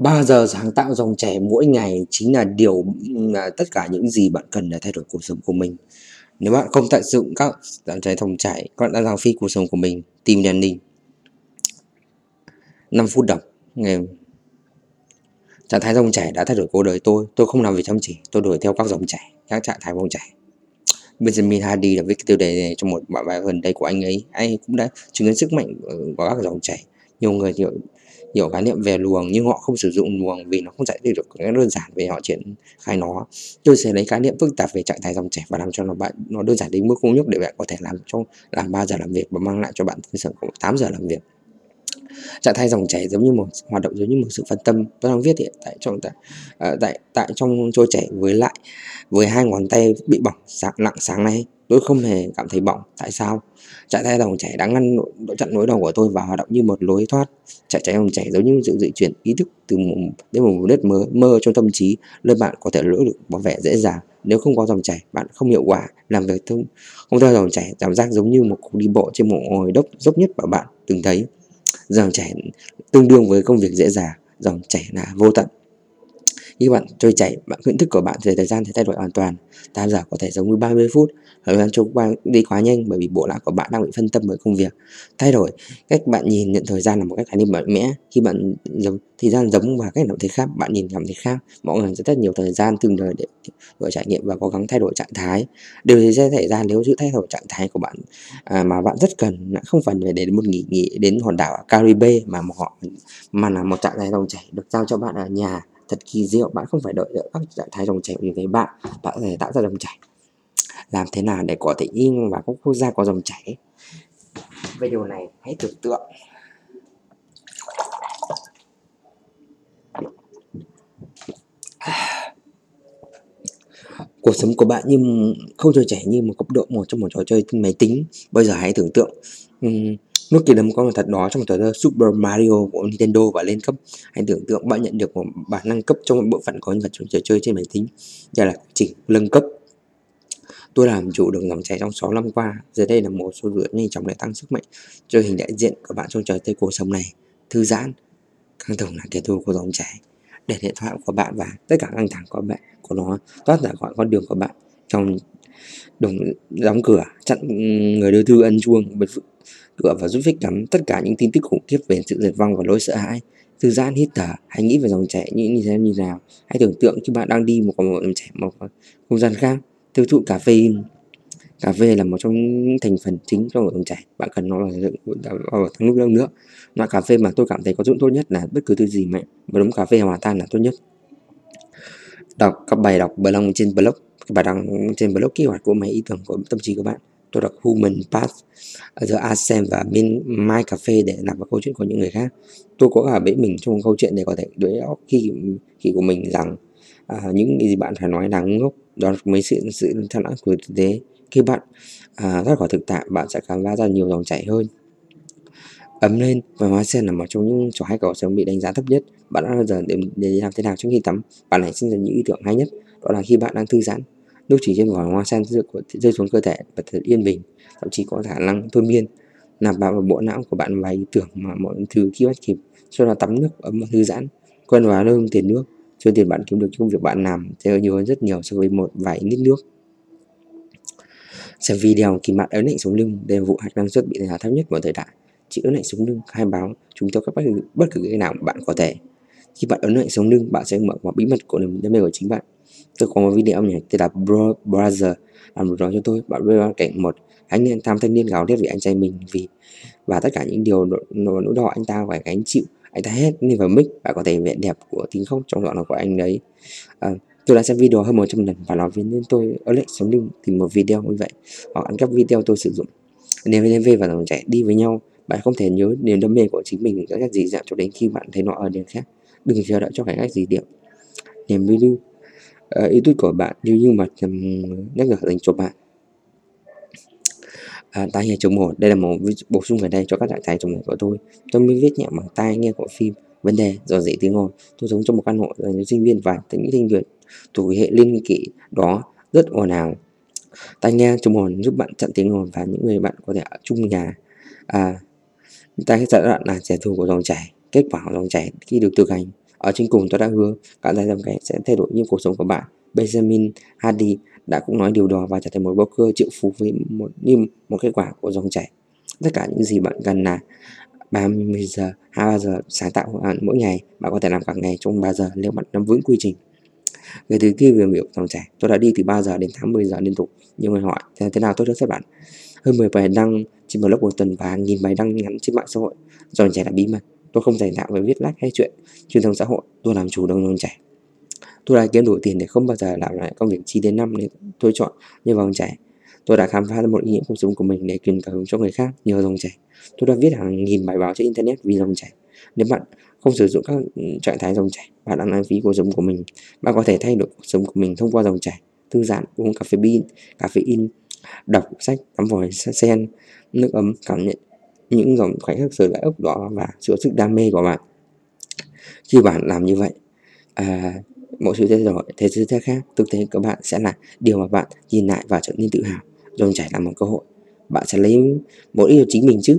3 giờ sáng tạo dòng chảy mỗi ngày chính là điều là tất cả những gì bạn cần để thay đổi cuộc sống của mình. Nếu bạn không tận dụng các dòng chảy dòng chảy, bạn đang lãng phí cuộc sống của mình. Tìm đèn đi. 5 phút đọc. Ngày trạng thái dòng chảy đã thay đổi cuộc đời tôi. Tôi không làm việc chăm chỉ, tôi đuổi theo các dòng chảy, các trạng thái dòng chảy. Benjamin Hardy đã viết cái tiêu đề này trong một bài gần đây của anh ấy. Anh ấy cũng đã chứng kiến sức mạnh của các dòng chảy. Nhiều người thì hiểu khái niệm về luồng nhưng họ không sử dụng luồng vì nó không giải thích được cái đơn giản về họ triển khai nó. Tôi sẽ lấy khái niệm phức tạp về trạng thái dòng chảy và làm cho nó bạn, nó đơn giản đến mức không nhất để bạn có thể làm trong làm 3 giờ làm việc và mang lại cho bạn cơ sở 8 giờ làm việc trạng thái dòng chảy giống như một, hoạt động giống như một sự phân tâm. Tôi đang viết hiện tại trong, tại ờ, tại tại trong trôi chảy với lại, với hai ngón tay bị bỏng sáng, nặng sáng nay. Tôi không hề cảm thấy bỏng. Tại sao? Trạng thái dòng chảy đã ngăn độ chặn nỗi đau của tôi và hoạt động như một lối thoát. Chạy chạy dòng chảy giống như sự di chuyển ý thức từ một, đến một đất mơ mơ trong tâm trí. Nơi bạn có thể lỡ được bảo vệ dễ dàng. Nếu không có dòng chảy, bạn không hiệu quả, làm việc không không theo dòng chảy, cảm giác giống như một cuộc đi bộ trên một ngồi đốc, dốc nhất mà bạn từng thấy dòng chảy tương đương với công việc dễ dàng dòng chảy là vô tận khi bạn trôi chảy bạn nhận thức của bạn về thời gian sẽ thay đổi hoàn toàn. Ta giờ có thể giống như 30 phút. Thời gian trôi qua đi quá nhanh bởi vì bộ não của bạn đang bị phân tâm bởi công việc. Thay đổi cách bạn nhìn nhận thời gian là một cách khái niệm mạnh mẽ. Khi bạn giống thời gian giống và cách nào thế khác bạn nhìn cảm thấy khác. Mọi người sẽ rất nhiều thời gian tương đời để đổi trải nghiệm và cố gắng thay đổi trạng thái. Điều gì sẽ xảy ra nếu sự thay đổi trạng thái của bạn à, mà bạn rất cần? Không phải để đến một nghỉ nghỉ đến hòn đảo Caribe mà họ mà là một trạng thái dòng chảy được giao cho bạn ở nhà thật kỳ diệu. Bạn không phải đợi đợi các trạng thái dòng chảy như thế bạn bạn có thể tạo ra dòng chảy. Làm thế nào để có thể in vào các quốc gia có dòng chảy? Về điều này hãy tưởng tượng. Cuộc sống của bạn như không trôi chảy như một cấp độ một trong một trò chơi trên máy tính bây giờ hãy tưởng tượng. Um, nút kỳ đấm có một thật đó trong trò chơi Super Mario của Nintendo và lên cấp. Hãy tưởng tượng bạn nhận được một bản nâng cấp trong một bộ phận có những vật trong trò chơi trên máy tính đây là chỉnh nâng cấp. Tôi làm chủ được dòng chảy trong 6 năm qua giờ đây là một số dự nhanh chóng để tăng sức mạnh cho hình đại diện của bạn trong trò chơi cuộc sống này. Thư giãn căng thẳng là kẻ thù của dòng chảy để điện thoại của bạn và tất cả căng thẳng của bạn của nó thoát ra khỏi con đường của bạn trong đồng đóng cửa, chặn người đưa thư ân chuông, bật cửa và giúp phích cắm tất cả những tin tức khủng khiếp về sự diệt vong và nỗi sợ hãi. Thư giãn, hít thở, hãy nghĩ về dòng chảy như như thế như nào. Hãy tưởng tượng khi bạn đang đi một một dòng chảy một không gian khác, tiêu thụ cà phê cà phê là một trong những thành phần chính trong dòng chảy. Bạn cần nó là vào thắng nước nữa. Loại cà phê mà tôi cảm thấy có dụng tốt nhất là bất cứ thứ gì mà một đống cà phê hòa tan là tốt nhất. Đọc các bài đọc blog trên blog các bài đăng trên blog kế hoạch của máy ý tưởng của tâm trí của bạn. Tôi đọc Human Path The Ascent và Min My Cafe để làm vào câu chuyện của những người khác. Tôi có cả bẫy mình trong câu chuyện để có thể đối óc khi khi của mình rằng à, những gì bạn phải nói là ngốc. Đó mới mấy sự sự thăng lãng của thực tế khi bạn à, thoát khỏi thực tại bạn sẽ khám phá ra nhiều dòng chảy hơn. Ấm lên và hóa sen là một trong những trò hay cầu sống bị đánh giá thấp nhất. Bạn đã bao giờ để, để làm thế nào trước khi tắm? Bạn hãy sinh ra những ý tưởng hay nhất đó là khi bạn đang thư giãn. Nước chỉ trên vỏ hoa sen rơi, xuống cơ thể và thật yên bình thậm chí có khả năng thôi miên. Nạp vào bộ não của bạn vài ý tưởng mà mọi thứ khi bắt kịp Sau đó tắm nước ấm và thư giãn. Quen vào hơn tiền nước cho tiền bạn kiếm được công việc bạn làm sẽ nhiều hơn rất nhiều so với một vài lít nước xem video kỳ mặt ấn lệnh sống lưng đây là vụ hack năng suất bị đánh thấp nhất của thời đại chỉ ấn lệnh sống lưng khai báo chúng tôi các bất cứ, bất cứ cái nào bạn có thể khi bạn ấn lệnh sống lưng bạn sẽ mở một bí mật của niềm đam mê của chính bạn tôi có một video âm nhạc tên là Bro Brother làm một đó cho tôi bạn bên cảnh một anh niên tham thanh niên gào thét vì anh trai mình vì và tất cả những điều nỗi đau anh ta phải gánh chịu anh ta hét lên vào mic và có thể vẻ đẹp của tiếng khóc trong giọng nói của anh đấy à, tôi đã xem video hơn 100 lần và nó với nên tôi ở lệnh sống lưng tìm một video như vậy hoặc ăn cắp video tôi sử dụng. Nếu NVDV và dòng chảy đi với nhau bạn không thể nhớ niềm đam mê của chính mình các cách gì dạng cho đến khi bạn thấy nó ở điểm khác. Đừng chờ đợi cho cái cách gì điểm niềm lưu uh, ý tôi của bạn như như mà um, nhắc nhở dành cho bạn. À, tai nghe chống một đây là một bổ sung ở đây cho các trạng thái chống một của tôi. Tôi mới viết nhẹ bằng tai nghe của phim vấn đề do dễ tiếng ngồi tôi sống trong một căn hộ dành cho sinh viên và những sinh viên. Thuộc hệ liên kỷ đó rất ồn ào. Tai nghe chống ồn giúp bạn chặn tiếng ồn và những người bạn có thể ở chung nhà. À, tai giai đoạn là trẻ thù của dòng chảy kết quả của dòng chảy khi được thực hành. Ở trên cùng tôi đã hứa cả giai dòng cái sẽ thay đổi những cuộc sống của bạn. Benjamin Hardy đã cũng nói điều đó và trở thành một broker triệu phú với một như một kết quả của dòng chảy. Tất cả những gì bạn cần là 30 giờ, 23 giờ sáng tạo mỗi ngày. Bạn có thể làm cả ngày trong 3 giờ nếu bạn nắm vững quy trình. Người từ kia về biểu dòng chảy, tôi đã đi từ 3 giờ đến 80 giờ liên tục. Nhiều người hỏi thế, thế nào tốt cho bạn? Hơn 10 bài đăng trên blog một tuần và hàng nghìn bài đăng ngắn trên mạng xã hội. Dòng chảy là bí mật. Tôi không dành đạo về viết lách hay chuyện truyền thông xã hội. Tôi làm chủ đồng dòng chảy. Tôi đã kiếm đủ tiền để không bao giờ làm lại công việc chi đến năm nên tôi chọn như dòng chảy. Tôi đã khám phá ra một ý nghĩa cuộc sống của mình để truyền cảm hứng cho người khác nhờ dòng chảy. Tôi đã viết hàng nghìn bài báo trên internet vì dòng chảy. Nếu bạn không sử dụng các trạng thái dòng chảy, bạn đang lãng phí cuộc sống của mình. Bạn có thể thay đổi cuộc sống của mình thông qua dòng chảy, thư giãn, uống cà phê pin, cà phê in, đọc sách, tắm vòi sen, nước ấm, cảm nhận những dòng khoảnh khắc sờ lại ốc đó và sự sức đam mê của bạn. Khi bạn làm như vậy, à, mọi sự thay đổi thế giới khác thực tế của bạn sẽ là điều mà bạn nhìn lại và trở nên tự hào dòng chảy là một cơ hội. Bạn sẽ lấy mỗi yêu chính mình chứ.